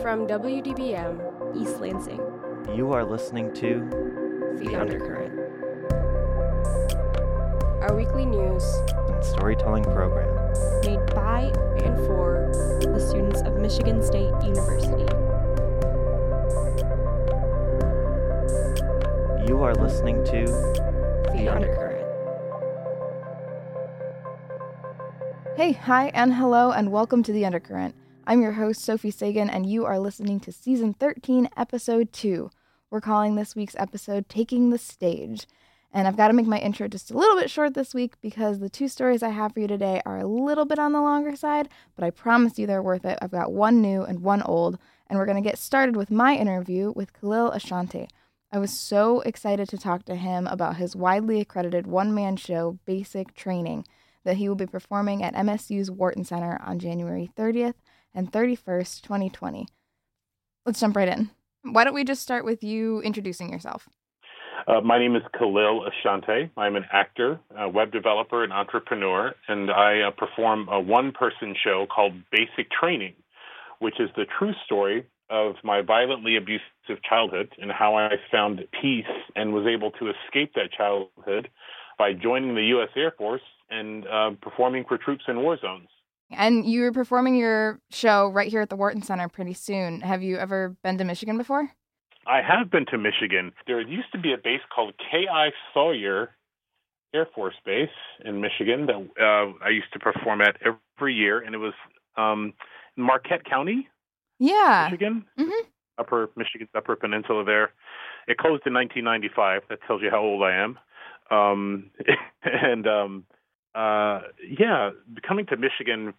From WDBM, East Lansing. You are listening to The, The Undercurrent. Our weekly news and Storytelling Program. Made by and for the students of Michigan State University. You are listening to The Undercurrent. Hey, hi, and hello, and welcome to The Undercurrent. I'm your host, Sophie Sagan, and you are listening to Season 13, Episode 2. We're calling this week's episode Taking the Stage. And I've got to make my intro just a little bit short this week because the two stories I have for you today are a little bit on the longer side, but I promise you they're worth it. I've got one new and one old, and we're going to get started with my interview with Kahlil Ashanti. I was so excited to talk to him about his widely accredited one man show, Basic Training, that he will be performing at MSU's Wharton Center on January 30th and 31st, 2020. Let's jump right in. Why don't we just start with you introducing yourself? Uh, my name is Kahlil Ashanti. I'm an actor, a web developer, and entrepreneur, and I uh, perform a one person show called Basic Training, which is the true story of my violently abusive childhood and how I found peace and was able to escape that childhood by joining the U.S. Air Force and uh, performing for troops in war zones. And you're performing your show right here at the Wharton Center pretty soon. Have you ever been to Michigan before? I have been to Michigan. There used to be a base called K.I. Sawyer Air Force Base in Michigan that uh, I used to perform at every year, and it was um, in Marquette County, Yeah. Michigan, Mhm. Upper Michigan's Upper Peninsula. There, it closed in 1995. That tells you how old I am. Um, and um, uh, yeah, coming to Michigan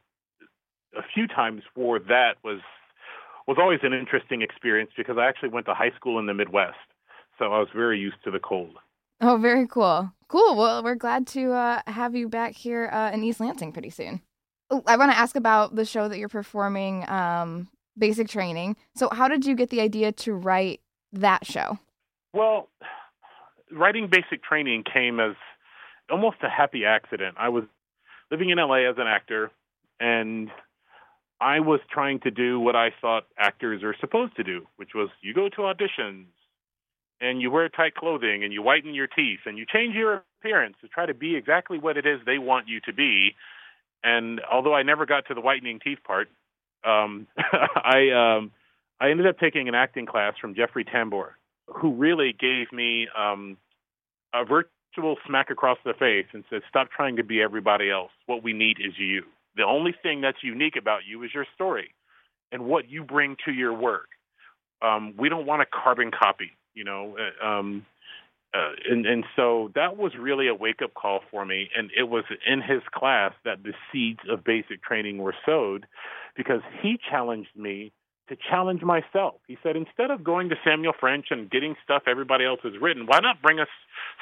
a few times for that was was always an interesting experience because I actually went to high school in the Midwest, so I was very used to the cold. Oh, very cool. Cool. Well, we're glad to uh, have you back here uh, in East Lansing pretty soon. Oh, I want to ask about the show that you're performing, um, Basic Training. So, how did you get the idea to write that show? Well, writing basic training came as almost a happy accident. I was living in LA as an actor, and I was trying to do what I thought actors are supposed to do, which was you go to auditions and you wear tight clothing and you whiten your teeth and you change your appearance to try to be exactly what it is they want you to be. And although I never got to the whitening teeth part, um, I um, I ended up taking an acting class from Jeffrey Tambor, who really gave me um, a virtual smack across the face and says, "Stop trying to be everybody else. What we need is you. The only thing that's unique about you is your story and what you bring to your work. Um, we don't want a carbon copy, you know." Uh, um, uh, and and so that was really a wake up call for me, and it was in his class that the seeds of basic training were sowed, because he challenged me to challenge myself. He said, instead of going to Samuel French and getting stuff everybody else has written, why not bring us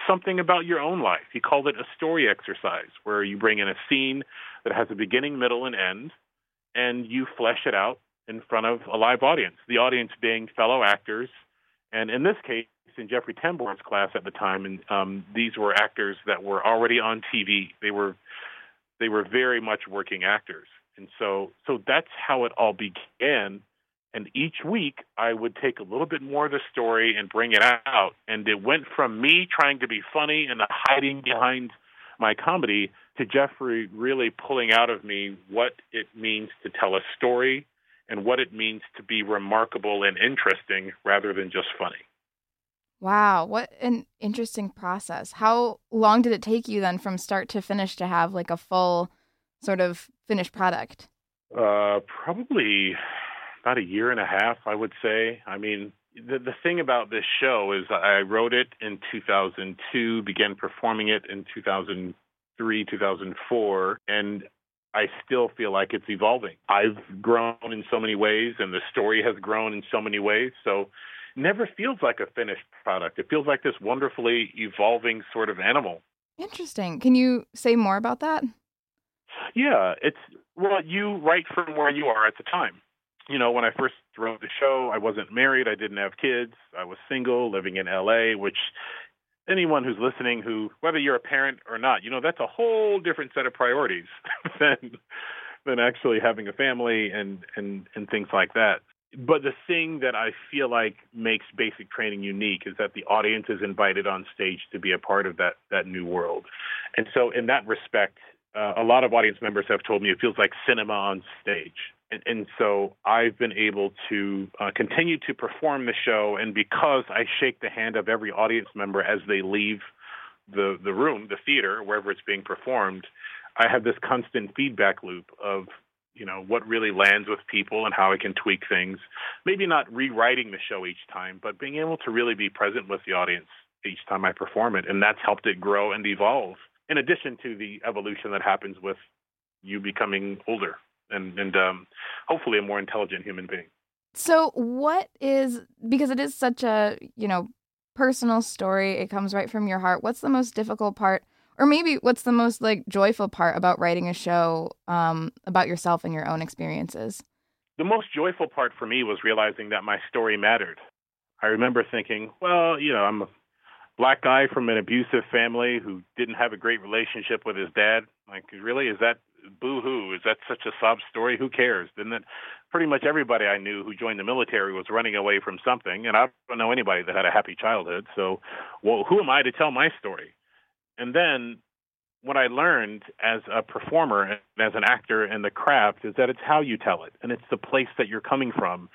something about your own life? He called it a story exercise, where you bring in a scene that has a beginning, middle, and end, and you flesh it out in front of a live audience. The audience being fellow actors, and in this case, in Jeffrey Tambor's class at the time, and um, these were actors that were already on TV. They were they were very much working actors, and so so that's how it all began. And each week, I would take a little bit more of the story and bring it out. And it went from me trying to be funny and hiding behind my comedy to Jeffrey really pulling out of me what it means to tell a story and what it means to be remarkable and interesting rather than just funny. Wow, what an interesting process. How long did it take you then from start to finish to have like a full sort of finished product? Uh, probably about a year and a half, I would say. I mean, the the thing about this show is I wrote it in 2002, began performing it in 2003, 2004, and I still feel like it's evolving. I've grown in so many ways, and the story has grown in so many ways. So, never feels like a finished product. It feels like this wonderfully evolving sort of animal. Interesting. Can you say more about that? Yeah, it's well, you write from where you are at the time. You know, when I first wrote the show, I wasn't married, I didn't have kids, I was single, living in LA, which anyone who's listening who whether you're a parent or not, you know, that's a whole different set of priorities than than actually having a family and and and things like that. But the thing that I feel like makes basic training unique is that the audience is invited on stage to be a part of that that new world. And so in that respect, uh, a lot of audience members have told me it feels like cinema on stage. And, and so I've been able to uh, continue to perform the show, and because I shake the hand of every audience member as they leave the the room, the theater, wherever it's being performed, I have this constant feedback loop of you know what really lands with people and how I can tweak things. Maybe not rewriting the show each time, but being able to really be present with the audience each time I perform it, and that's helped it grow and evolve. In addition to the evolution that happens with you becoming older and and um, hopefully a more intelligent human being. So, what is because it is such a you know personal story, it comes right from your heart. What's the most difficult part or maybe what's the most like joyful part about writing a show um, about yourself and your own experiences? The most joyful part for me was realizing that my story mattered. I remember thinking, well, you know, I'm a black guy from an abusive family who didn't have a great relationship with his dad. Like, really, is that boo hoo? Is that such a sob story? Who cares? Didn't it? Pretty much everybody I knew who joined the military was running away from something, and I don't know anybody that had a happy childhood. So, well, who am I to tell my story? And then what I learned as a performer and as an actor in the craft is that it's how you tell it and it's the place that you're coming from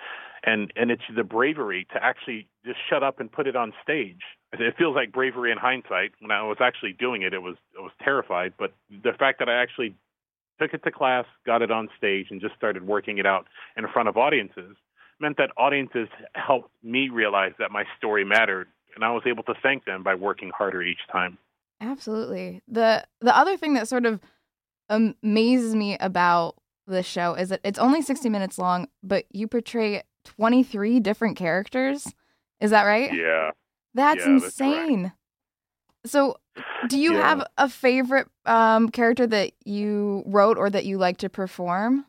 and and it's the bravery to actually just shut up and put it on stage. It feels like bravery in hindsight. When I was actually doing it, it was I was terrified, but the fact that I actually took it to class, got it on stage and just started working it out in front of audiences meant that audiences helped me realize that my story mattered and I was able to thank them by working harder each time. Absolutely. The the other thing that sort of amazes me about the show is that it's only 60 minutes long, but you portray 23 different characters. Is that right? Yeah. That's Yeah, that's insane. So, do you Yeah. have a favorite um, character that you wrote or that you like to perform?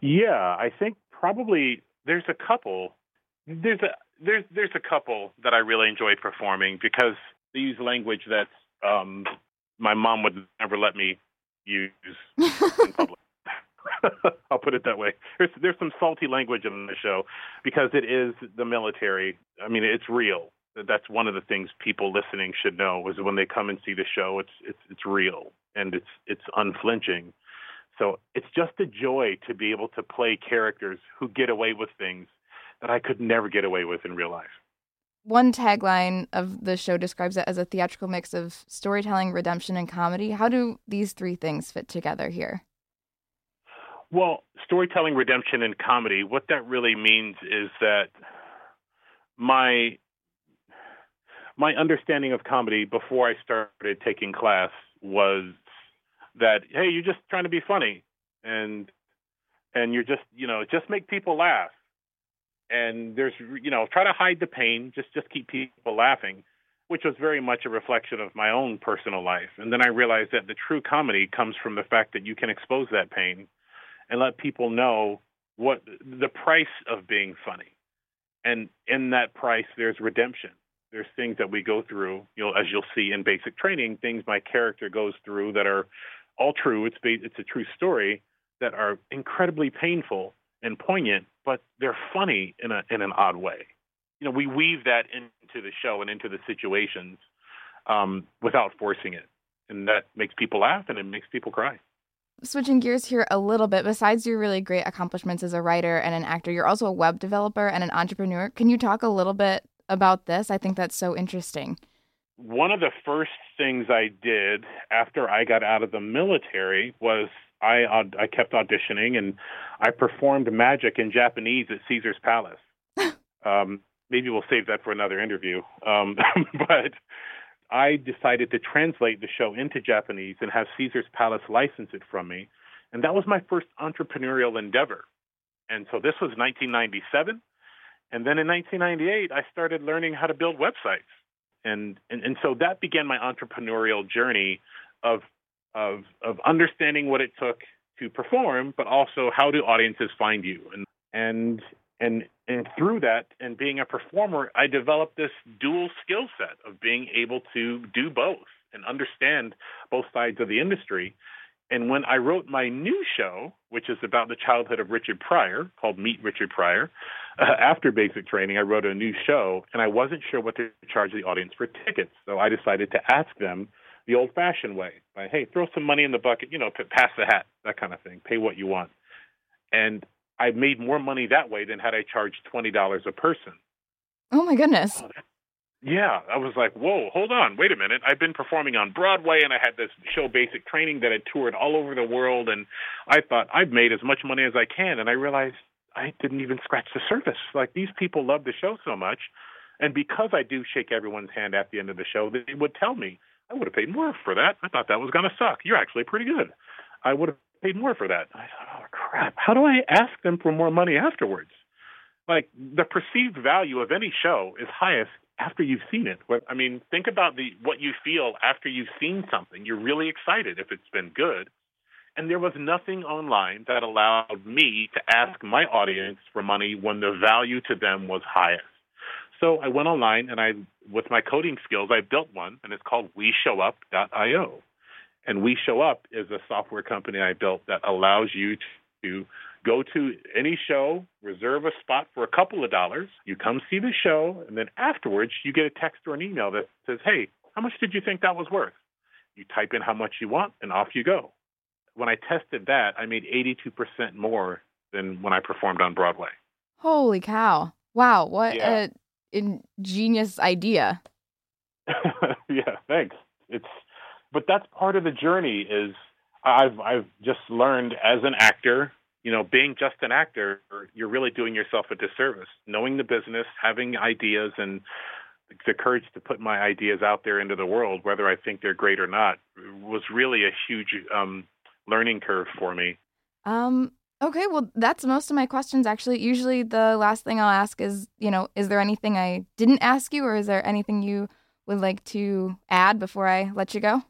Yeah, I think probably there's a couple. There's a there's there's a couple that I really enjoy performing because they use language that um, my mom would never let me use in public. I'll put it that way. There's there's some salty language in the show because it is the military. I mean, it's real. That's one of the things people listening should know is when they come and see the show, it's it's it's real and it's it's unflinching. So it's just a joy to be able to play characters who get away with things that I could never get away with in real life. One tagline of the show describes it as a theatrical mix of storytelling, redemption, and comedy. How do these three things fit together here? Well, storytelling, redemption, and comedy, what that really means is that my my understanding of comedy before I started taking class was that hey, you're just trying to be funny and and you're just you know just make people laugh. And there's you know try to hide the pain just just keep people laughing which was very much a reflection of my own personal life. And then i realized that the true comedy comes from the fact that you can expose that pain and let people know what the price of being funny. And in that price there's redemption there's things that we go through you'll as you'll see in basic training things my character goes through that are all true it's it's a true story that are incredibly painful and poignant, but they're funny in a in an odd way. You know, we weave that into the show and into the situations um, without forcing it, and that makes people laugh and it makes people cry. Switching gears here a little bit, besides your really great accomplishments as a writer and an actor, you're also a web developer and an entrepreneur. Can you talk a little bit about this? I think that's so interesting. One of the first things I did after I got out of the military was I I kept auditioning and I performed magic in Japanese at Caesar's Palace. um, maybe we'll save that for another interview. Um, but I decided to translate the show into Japanese and have Caesar's Palace license it from me, and that was my first entrepreneurial endeavor. And so this was 1997, and then in 1998 I started learning how to build websites, and and, and so that began my entrepreneurial journey of of of understanding what it took to perform, but also how do audiences find you, and and and and through that and being a performer, I developed this dual skill set of being able to do both and understand both sides of the industry. And when I wrote my new show, which is about the childhood of Richard Pryor, called Meet Richard Pryor, uh, after basic training, I wrote a new show, and I wasn't sure what to charge the audience for tickets. So I decided to ask them the old fashioned way by, hey, throw some money in the bucket, you know, pass the hat, that kind of thing, pay what you want. And I made more money that way than had I charged $20 a person. Oh my goodness. Yeah, I was like, whoa, hold on, wait a minute. I've been performing on Broadway and I had this show basic training that had toured all over the world and I thought I've made as much money as I can and I realized I didn't even scratch the surface. Like these people love the show so much and because I do shake everyone's hand at the end of the show, they would tell me, I would have paid more for that. I thought that was gonna suck. You're actually pretty good. I would have paid more for that. I thought, oh crap, how do I ask them for more money afterwards? Like the perceived value of any show is highest after you've seen it. I mean, think about the what you feel after you've seen something. You're really excited if it's been good. And there was nothing online that allowed me to ask my audience for money when the value to them was highest. So I went online and I, with my coding skills, I built one, and it's called WeShowUp.io. And We Show Up is a software company I built that allows you to go to any show, reserve a spot for a couple of dollars. You come see the show, and then afterwards, you get a text or an email that says, Hey, how much did you think that was worth? You type in how much you want, and off you go. When I tested that, I made 82% more than when I performed on Broadway. Holy cow. Wow. What Yeah. a ingenious idea. yeah, thanks. It's but that's part of the journey is I've I've just learned as an actor, you know, being just an actor, you're really doing yourself a disservice. Knowing the business, having ideas and the courage to put my ideas out there into the world, whether I think they're great or not, was really a huge um, learning curve for me. Um okay, well that's most of my questions actually. Usually the last thing I'll ask is, you know, is there anything I didn't ask you or is there anything you would like to add before I let you go?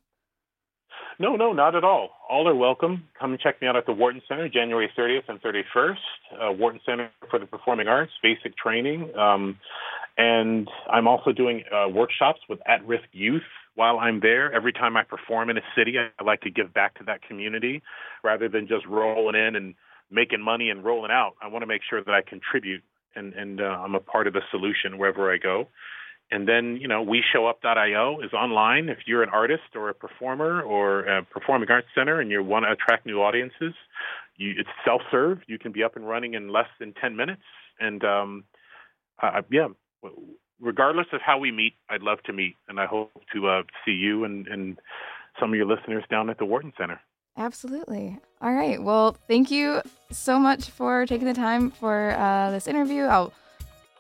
No, no, not at all. All are welcome. Come check me out at the Wharton Center, January 30th and 31st. Uh, Wharton Center for the Performing Arts, basic training. Um, and I'm also doing uh, workshops with at risk youth while I'm there. Every time I perform in a city, I like to give back to that community rather than just rolling in and making money and rolling out. I want to make sure that I contribute and, and uh, I'm a part of the solution wherever I go. And then, you know, WeShowUp.io is online. If you're an artist or a performer or a performing arts center and you want to attract new audiences, you, it's self-serve. You can be up and running in less than 10 minutes. And um, uh, yeah, regardless of how we meet, I'd love to meet, and I hope to uh, see you and, and some of your listeners down at the Wharton Center. Absolutely. All right. Well, thank you so much for taking the time for uh, this interview. I'll,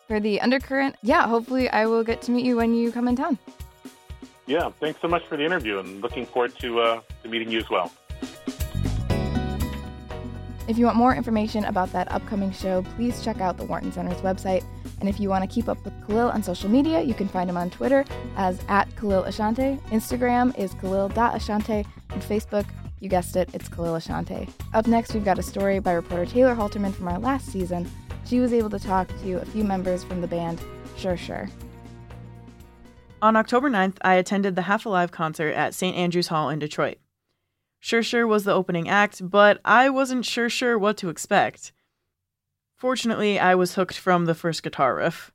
for the undercurrent. Yeah, hopefully I will get to meet you when you come in town. Yeah, thanks so much for the interview, and looking forward to, uh, to meeting you as well. If you want more information about that upcoming show, please check out the Wharton Center's website. And if you want to keep up with Kahlil on social media, you can find him on Twitter as at Kahlil Ashanti. Instagram is Kahlil.Ashanti. And Facebook, you guessed it, it's Kahlil Ashanti. Up next, we've got a story by reporter Taylor Haelterman from our last season. She was able to talk to a few members from the band Sure Sure. On October 9th, I attended the Half Alive concert at St. Andrews Hall in Detroit. Sure Sure was the opening act, but I wasn't sure sure what to expect. Fortunately, I was hooked from the first guitar riff.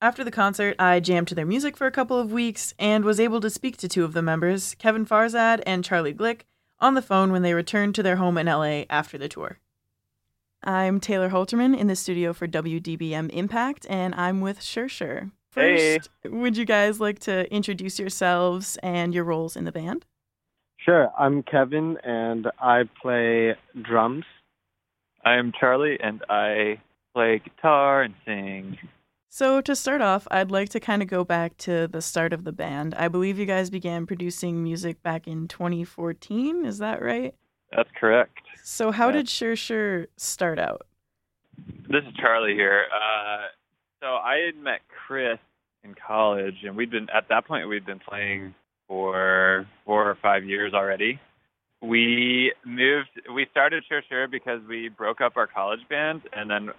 After the concert, I jammed to their music for a couple of weeks and was able to speak to two of the members, Kevin Farzad and Charlie Glick, on the phone when they returned to their home in LA after the tour. I'm Taylor Haelterman in the studio for WDBM Impact, and I'm with Sure Sure. Hey. First, would you guys like to introduce yourselves and your roles in the band? Sure. I'm Kevin, and I play drums. I'm Charlie, and I play guitar and sing. So, to start off, I'd like to kind of go back to the start of the band. I believe you guys began producing music back in 2014. Is that right? That's correct. So, how Yeah. did Sure Sure start out? This is Charlie here. Uh, so I had met Chris in college, and we'd been at that point we'd been playing for four or five years already. We moved. We started Sure Sure because we broke up our college band, and then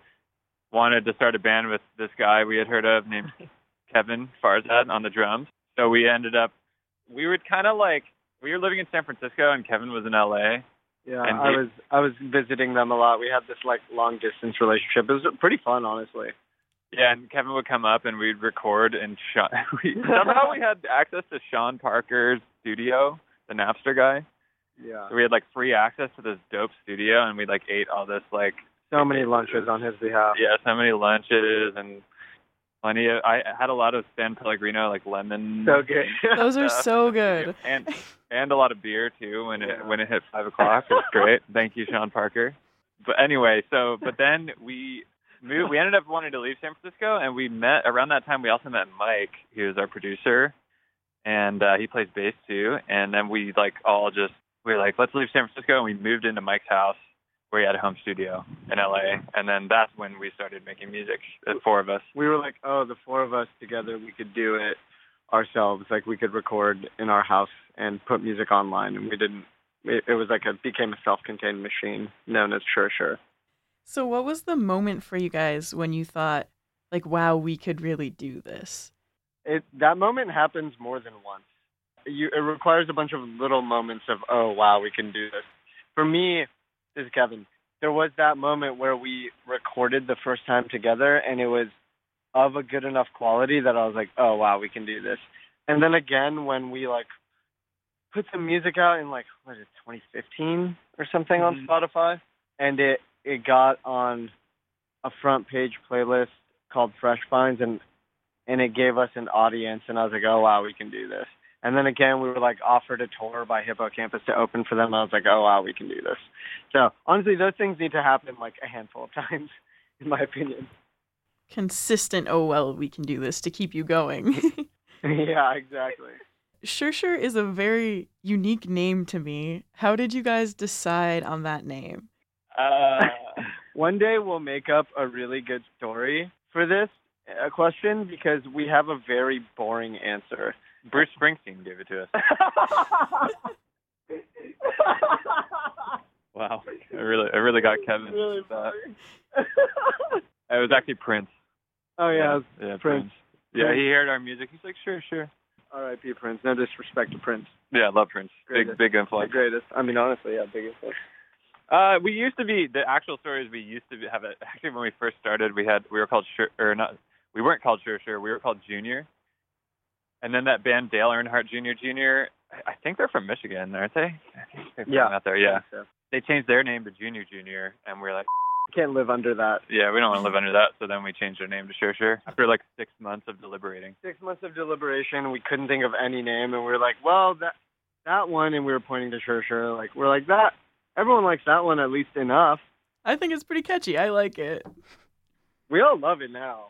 wanted to start a band with this guy we had heard of named Kevin Farzad on the drums. So we ended up. We would kind of like we were living in San Francisco and Kevin was in LA. Yeah, And I was I was visiting them a lot. We had this like long distance relationship. It was pretty fun, honestly. Yeah, and Kevin would come up and we'd record and Sean, we, somehow we had access to Sean Parker's studio, the Napster guy. Yeah. So we had like free access to this dope studio and we like ate all this like So many lunches on his behalf. yeah, so many lunches and plenty of I had a lot of San Pellegrino like lemon So good. Those are so good. and and a lot of beer too when it when it hit five o'clock. It was great. Thank you, Sean Parker. But anyway, so but then we moved. We ended up wanting to leave San Francisco, and we met around that time. We also met Mike, he was our producer, and uh, he plays bass too. And then we like all just we were like, let's leave San Francisco, and we moved into Mike's house where he had a home studio in LA. And then that's when we started making music, the four of us. we were like, oh, the four of us together, we could do it ourselves. Like we could record in our house and put music online, and we didn't. It, it was like a became a self-contained machine known as Sure Sure. So, what was the moment for you guys when you thought, like, wow, we could really do this? It that moment happens more than once. You, it requires a bunch of little moments of oh wow we can do this. For me, this is Kevin. There was that moment where we recorded the first time together, and it was of a good enough quality that I was like, oh wow we can do this. And then again when we like put some music out in like what is it 2015 or something on Mhm. Spotify, and it it got on a front page playlist called Fresh Finds, and and it gave us an audience and I was like, Oh wow, we can do this. And then again we were like offered a tour by Hippo Campus to open for them. I was like, Oh wow, we can do this. So honestly those things need to happen like a handful of times, in my opinion. Consistent, oh, well, we can do this to keep you going. yeah, exactly. Sure Sure is a very unique name to me. How did you guys decide on that name? Uh, One day we'll make up a really good story for this uh, question because we have a very boring answer. Bruce Springsteen gave it to us. Wow, I really, I really got Kevin. really that. It was actually Prince. oh yeah, yeah, Prince. Yeah, Prince. he heard our music. He's like, sure, sure. R.I.P. Prince. No disrespect to Prince. Yeah, I love Prince. Big, Greatest. big The influence. greatest. I mean, honestly, yeah, biggest. Uh, we used to be the actual stories. We used to be, have it. Actually, when we first started, we had we were called sure or not. We weren't called Sure Sure. We were called Junior. And then that band Dale Earnhardt Jr. Jr. I- I think they're from Michigan, aren't they? They're Yeah. out there. Yeah. So, They changed their name to Junior Junior, and we're like, can't live under that. yeah, we don't want to live under that. So then we changed our name to Sure Sure after like six months of deliberating. Six months of deliberation, we couldn't think of any name, and we were like, well, that that one, and we were pointing to Sure Sure. Like, we're like that. Everyone likes that one at least enough. I think it's pretty catchy. I like it. We all love it now.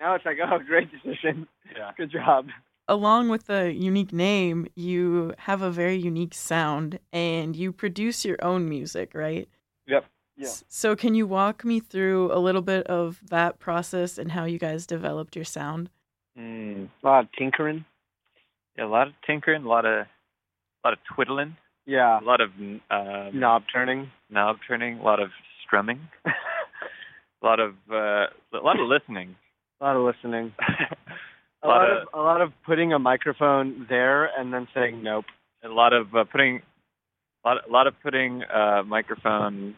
Now it's like, oh, great decision. Yeah. Good job. Along with the unique name, you have a very unique sound and you produce your own music, right? Yep. Yeah. So, can you walk me through a little bit of that process and how you guys developed your sound? Mm. A lot of tinkering. Yeah, a lot of tinkering, a lot of, a lot of twiddling, Yeah. a lot of um, Knob turning. knob turning, a lot of strumming, a lot of uh, a lot of listening. A lot of listening. a A lot lot of of a lot of putting a microphone there and then saying nope. a lot of uh, putting a lot, a lot of putting uh microphone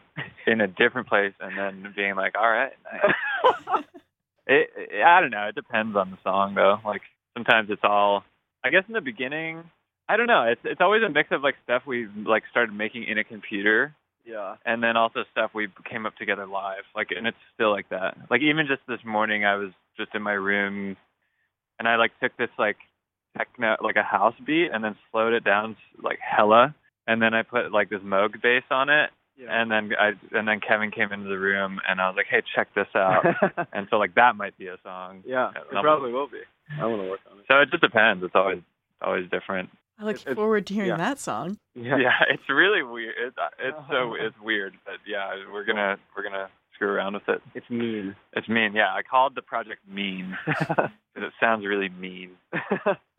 in a different place and then being like, all right, nice. it, it, I don't know. It depends on the song though. Like sometimes it's all. I guess in the beginning, I don't know. It's it's always a mix of like stuff we like started making in a computer yeah. and then also stuff we came up together live. Like, and it's still like that. Like, even just this morning, I was just in my room, and I like took this like techno, like a house beat, and then slowed it down like hella, and then I put like this Moog bass on it, Yeah. and then I and then Kevin came into the room, and I was like, hey, check this out, and so like that might be a song. yeah. Yeah, It I'm- probably will be. I want to work on it. So it just depends. It's always always different. I look It- it- forward to hearing yeah. that song. Yeah. Yeah, it's really weird. It's it's so it's weird, but yeah, we're gonna we're gonna screw around with it. It's mean. It's mean. Yeah, I called the project mean because it sounds really mean.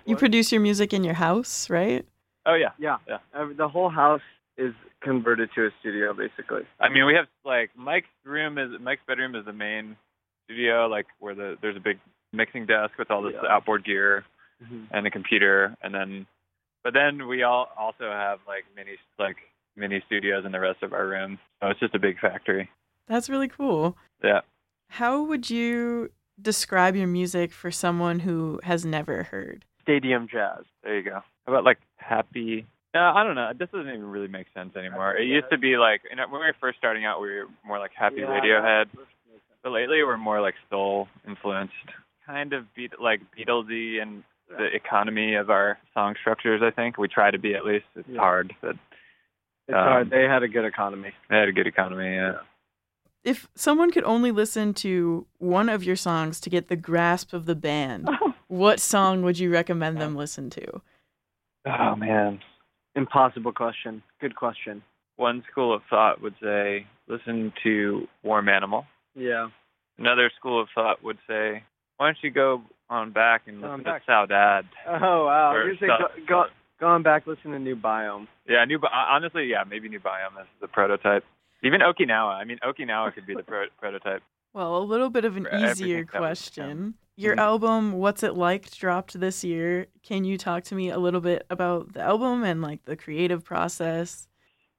You produce your music in your house, right? Oh yeah. yeah. Yeah. Uh, the whole house is converted to a studio basically. I mean, we have like Mike's room is Mike's bedroom is the main studio, like where the there's a big mixing desk with all this Yeah. outboard gear Mm-hmm. and a computer, and then But then we all also have like mini like mini studios in the rest of our rooms, so it's just a big factory. That's really cool. Yeah. How would you describe your music for someone who has never heard? Stadium jazz. There you go. How about like happy? Uh, I don't know. This doesn't even really make sense anymore. It used to be like you know, when we were first starting out, we were more like happy Radiohead. But lately, we're more like soul influenced, kind of beat like Beatlesy and the economy of our song structures. I think we try to be at least. It's Yeah. hard, but It's Um, hard. They had a good economy. they had a good economy. Yeah. If someone could only listen to one of your songs to get the grasp of the band, what song would you recommend them listen to? Oh man. Impossible question. Good question. One school of thought would say listen to Warm Animal. Yeah. Another school of thought would say why don't you go on back and Go listen back. to Saudade? Oh wow. You say stuff. go, go, going back, listen to New Biome. Yeah, new. Bi- uh, Honestly, yeah, maybe New Biome is the prototype. Even Okinawa. I mean, Okinawa could be the pro- prototype. Well, a little bit of an easier question. Your Mhm. album, What's It Like, dropped this year. Can you talk to me a little bit about the album and like the creative process?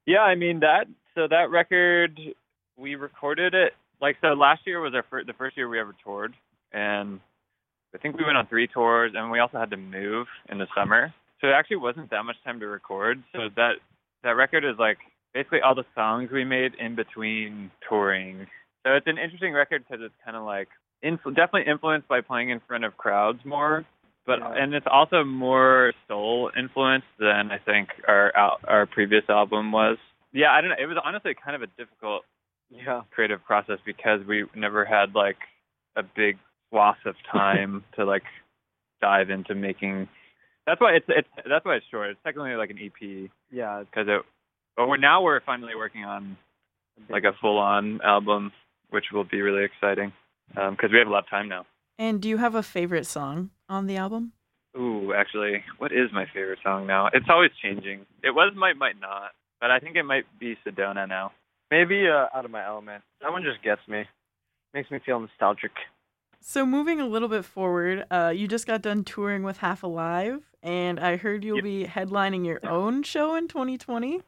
Yeah, I mean that. So that record, we recorded it like so. Last year was our fir- the first year we ever toured, and I think we went on three tours, and we also had to move in the summer. So it actually wasn't that much time to record. So that that record is like basically all the songs we made in between touring. So it's an interesting record because it's kind of like influ- definitely influenced by playing in front of crowds more, but Yeah. and it's also more soul influenced than I think our al- our previous album was. Yeah, I don't know. It was honestly kind of a difficult Yeah. creative process because we never had like a big swath of time to like dive into making. That's why it's it's that's why it's short. It's technically like an EP Yeah. because it. But we're now we're finally working on like a full on album, which will be really exciting because we have a lot of time now. And do you have a favorite song on the album? Ooh, actually, what is my favorite song now? It's always changing. It was might might not, but I think it might be Sedona now. Maybe uh, out of my element. That one just gets me. Makes me feel nostalgic. So moving a little bit forward, uh, you just got done touring with Half Alive, and I heard you'll Yep. be headlining your own show in 2020.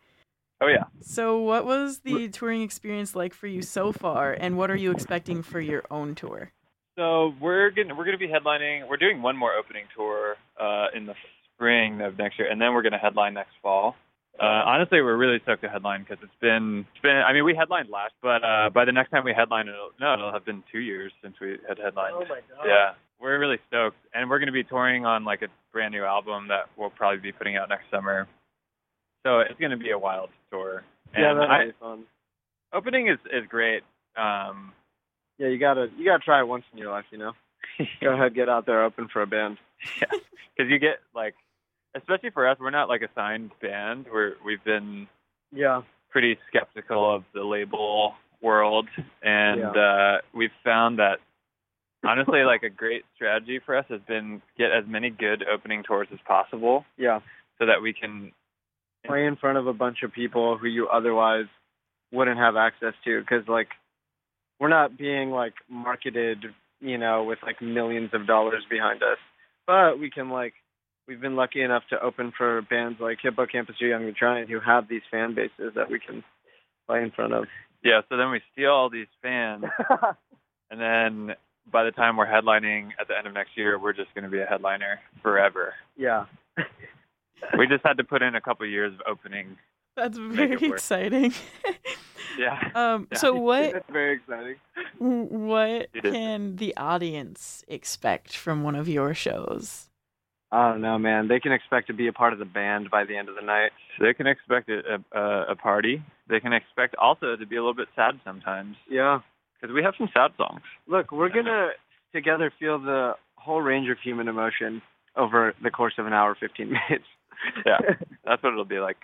Oh yeah. So what was the touring experience like for you so far, and what are you expecting for your own tour? So we're gonna we're gonna be headlining. We're doing one more opening tour uh, in the spring of next year, and then we're gonna headline next fall. Uh, honestly, we're really stoked to headline because it's been it's been. I mean, we headlined last, but uh, by the next time we headline, it'll no, it'll have been two years since we had headlined. Oh my god. Yeah, we're really stoked, and we're going to be touring on like a brand new album that we'll probably be putting out next summer. So it's going to be a wild tour. Yeah, And I, be fun. opening is is great. Um, Yeah, you gotta you gotta try it once in your life, you know. Go ahead, get out there, open for a band. Yeah, because you get like, especially for us, we're not like a signed band. We're we've been Yeah. pretty skeptical of the label world, and uh, we've found that honestly, like a great strategy for us has been get as many good opening tours as possible, Yeah. so that we can Play in front of a bunch of people who you otherwise wouldn't have access to, because like we're not being like marketed, you know, with like millions of dollars behind us, but we can like. We've been lucky enough to open for bands like Hippo Campus or Young and Giant who have these fan bases that we can play in front of. yeah. So then we steal all these fans, and then by the time we're headlining at the end of next year, we're just going to be a headliner forever. yeah. We just had to put in a couple years of opening. That's very exciting. Yeah. um, Yeah. so what That's very exciting. what can the audience expect from one of your shows? I don't know, man. They can expect to be a part of the band by the end of the night. They can expect a, a, a party. They can expect also to be a little bit sad sometimes Yeah. because we have some sad songs. Look, we're gonna together feel the whole range of human emotion over the course of an hour, fifteen minutes. Yeah. That's what it'll be like.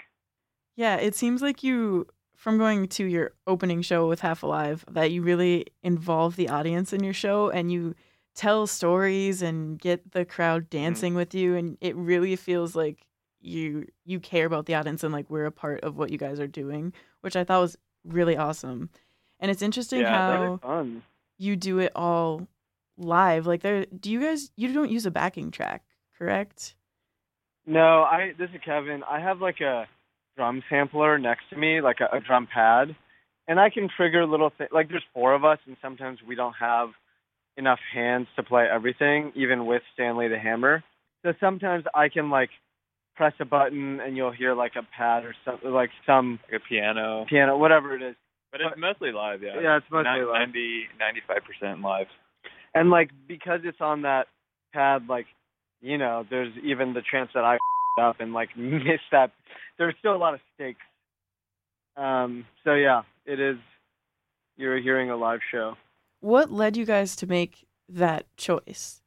Yeah, it seems like you, from going to your opening show with Half Alive, that you really involve the audience in your show and you tell stories and get the crowd mm-hmm. dancing with you, and it really feels like you you care about the audience and like we're a part of what you guys are doing, which I thought was really awesome. And it's interesting Yeah, how fun. you do it all live. Like there, do you guys you don't use a backing track, correct? No, I. This is Kevin. I have like a drum sampler next to me, like a, a drum pad, and I can trigger little things. Like there's four of us, and sometimes we don't have enough hands to play everything, even with Stanley the hammer. So sometimes I can like press a button, and you'll hear like a pad or something, like some Like a piano. piano, whatever it is. But it's mostly live, yeah. Yeah, it's mostly Ni- live. 90, 95% live. And like because it's on that pad, like you know, there's even the chance that I up and like miss that. There's still a lot of stakes. Um. So yeah, it is. You're hearing a live show. What led you guys to make that choice?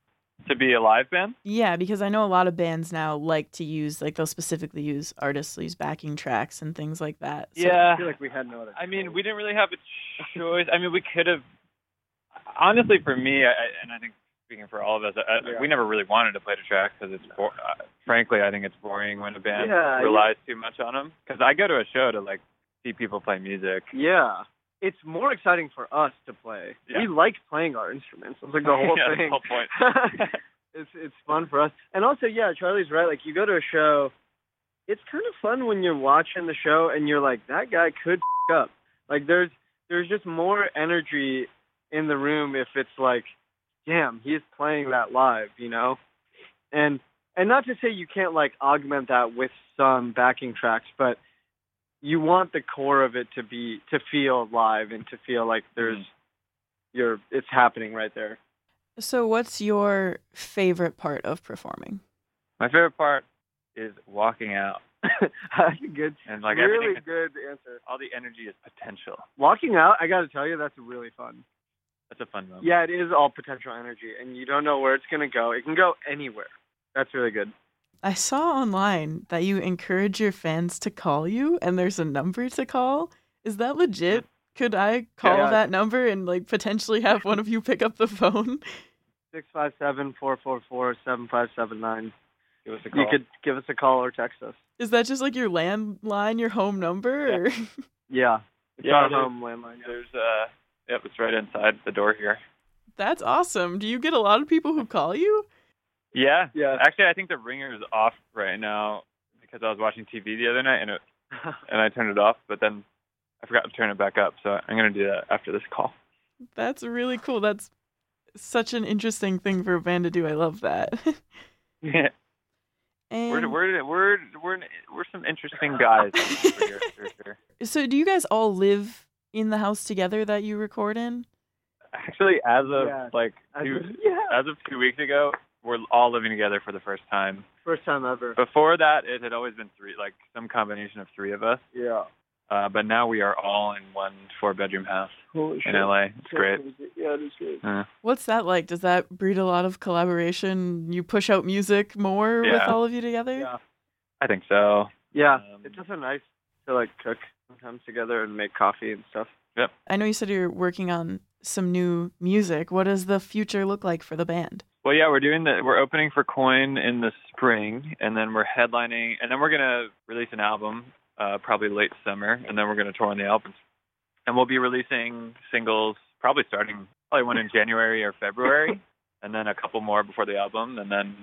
To be a live band? Yeah, because I know a lot of bands now like to use like they'll specifically use artists use backing tracks and things like that. So- Yeah. I feel like we had no other. I mean, we didn't really have a choice. I mean, we could have. Honestly, for me, I, I- and I think speaking for all of us, I, Yeah. we never really wanted to play the tracks because it's. Bo- uh, frankly, I think it's boring when a band Yeah, relies too much on them. Because I go to a show to like see people play music. Yeah. It's more exciting for us to play. Yeah. We like playing our instruments. It's like the whole Yeah, thing. whole point. it's it's fun for us. And also, yeah, Charlie's right. Like you go to a show, it's kind of fun when you're watching the show and you're like, that guy could f- up. Like there's there's just more energy in the room if it's like, damn, he's playing that live, you know? And and not to say you can't like augment that with some backing tracks, but you want the core of it to be to feel live and to feel like there's mm-hmm. you're it's happening right there. So what's your favorite part of performing? My favorite part is walking out That's a good, and like really good answer. All the energy is potential. Walking out, I got to tell you, that's really fun. That's a fun moment. Yeah, it is all potential energy, and you don't know where it's gonna go. It can go anywhere. That's really good. I saw online that you encourage your fans to call you and there's a number to call. Is that legit? Could I call Yeah. that number and like potentially have one of you pick up the phone? Six five seven four four four seven five seven nine. Give us a call. You could give us a call or text us. Is that just like your landline, your home number? Or? Yeah, it's Yeah, our home landline. yeah. There's uh, yep, it's right inside the door here. That's awesome. Do you get a lot of people who call you? Yeah. Yeah. Actually, I think the ringer is off right now because I was watching TV the other night and it and I turned it off, but then I forgot to turn it back up. So I'm gonna do that after this call. That's really cool. That's such an interesting thing for a band to do. I love that. Yeah. and We're we're we're we're we're some interesting guys over here for sure. so do you guys all live in the house together that you record in? Actually, as of Yeah. like I two, think- yeah, as of two weeks ago, we're all living together for the first time. first time ever. Before that, it had always been three, like some combination of three of us. Yeah. Uh, but now we are all in one four-bedroom house Holy in LA. It's great. Yeah, it is great. Uh, What's that like? Does that breed a lot of collaboration? You push out music more with all of you together? Yeah. I think so. Yeah, Um, it's also nice to like cook sometimes together and make coffee and stuff. Yeah. I know you said you're working on some new music. What does the future look like for the band? Well, yeah, we're doing the we're opening for Coin in the spring, and then we're headlining, and then we're gonna release an album, uh, probably late summer, and then we're gonna tour on the albums, and we'll be releasing singles probably starting probably one in January or February, and then a couple more before the album, and then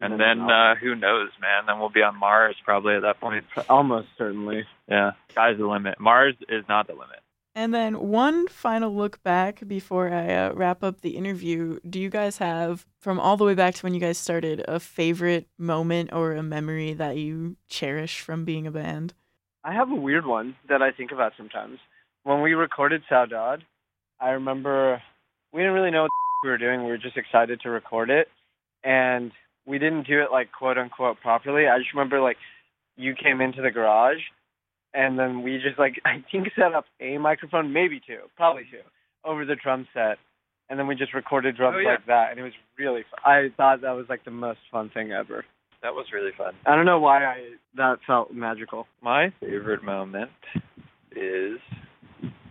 and And then then uh, who knows, man? Then we'll be on Mars probably at that point. Almost certainly. Yeah, sky's the limit. Mars is not the limit. And then one final look back before I uh, wrap up the interview. Do you guys have, from all the way back to when you guys started, a favorite moment or a memory that you cherish from being a band? I have a weird one that I think about sometimes. When we recorded Saudade, I remember we didn't really know what we were doing. We were just excited to record it, and we didn't do it like quote unquote properly. I just remember like you came into the garage, and then we just like I think set up a microphone, maybe two, probably two, over the drum set, and then we just recorded drums Oh, yeah. like that, and it was really. Fun. I thought that was like the most fun thing ever. That was really fun. I don't know why I that felt magical. My favorite moment is,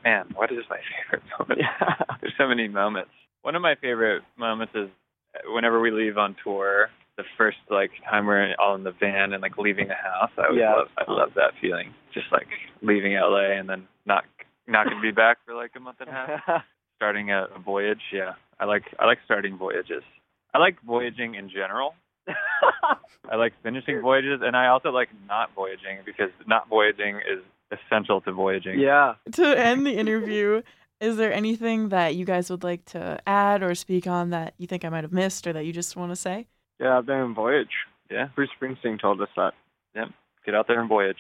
man, what is my favorite moment? There's so many moments. One of my favorite moments is whenever we leave on tour. The first like time we're all in the van and like leaving the house. I always Yeah. love I love that feeling. Just like leaving LA and then not not gonna be back for like a month and a half. Starting a, a voyage, yeah. I like I like starting voyages. I like voyaging in general, I like finishing voyages, and I also like not voyaging because not voyaging is essential to voyaging. yeah. to end the interview, is there anything that you guys would like to add or speak on that you think I might have missed or that you just want to say? Yeah, I've been on voyage. Yeah. Bruce Springsteen told us that. Yep. Get out there and voyage.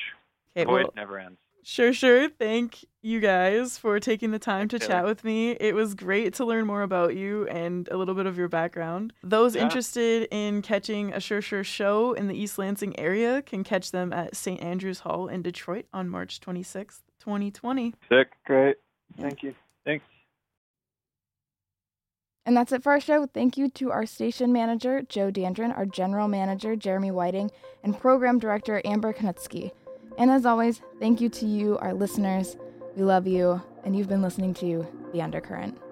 Okay, Voyage well, never ends. sure, sure. Thank you guys for taking the time Thanks, to Taylor. chat with me. It was great to learn more about you and a little bit of your background. Those Yeah. interested in catching a Sure Sure show in the East Lansing area can catch them at St. Andrews Hall in Detroit on March 26th, 2020. Sick. Great. Thank you. Thanks. And that's it for our show. Thank you to our station manager, Joe Dandrin, our general manager, Jeremy Whiting, and program director, Amber Knutsky. And as always, thank you to you, our listeners. We love you, and you've been listening to The Undercurrent.